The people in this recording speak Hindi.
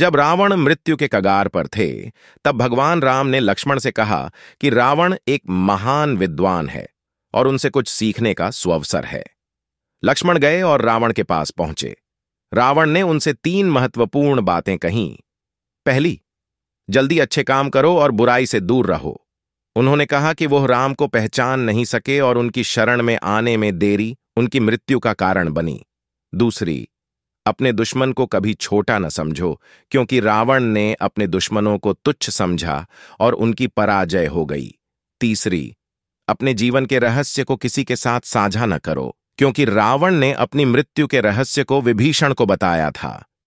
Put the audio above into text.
जब रावण मृत्यु के कगार पर थे, तब भगवान राम ने लक्ष्मण से कहा कि रावण एक महान विद्वान है और उनसे कुछ सीखने का स्वअवसर है। लक्ष्मण गए और रावण के पास पहुँचे। रावण ने उनसे तीन महत्वपूर्ण बातें कहीं। पहली, जल्दी अच्छे काम करो और बुराई से दूर रहो। उन्होंने कहा कि वह राम को पहचान नहीं सके और उनकी शरण में आने में देरी, उनकी मृत्यु का कारण बनी। दूसरी अपने दुश्मन को कभी छोटा न समझो, क्योंकि रावण ने अपने दुश्मनों को तुच्छ समझा और उनकी पराजय हो गई। तीसरी, अपने जीवन के रहस्य को किसी के साथ साझा न करो, क्योंकि रावण ने अपनी मृत्यु के रहस्य को विभीषण को बताया था।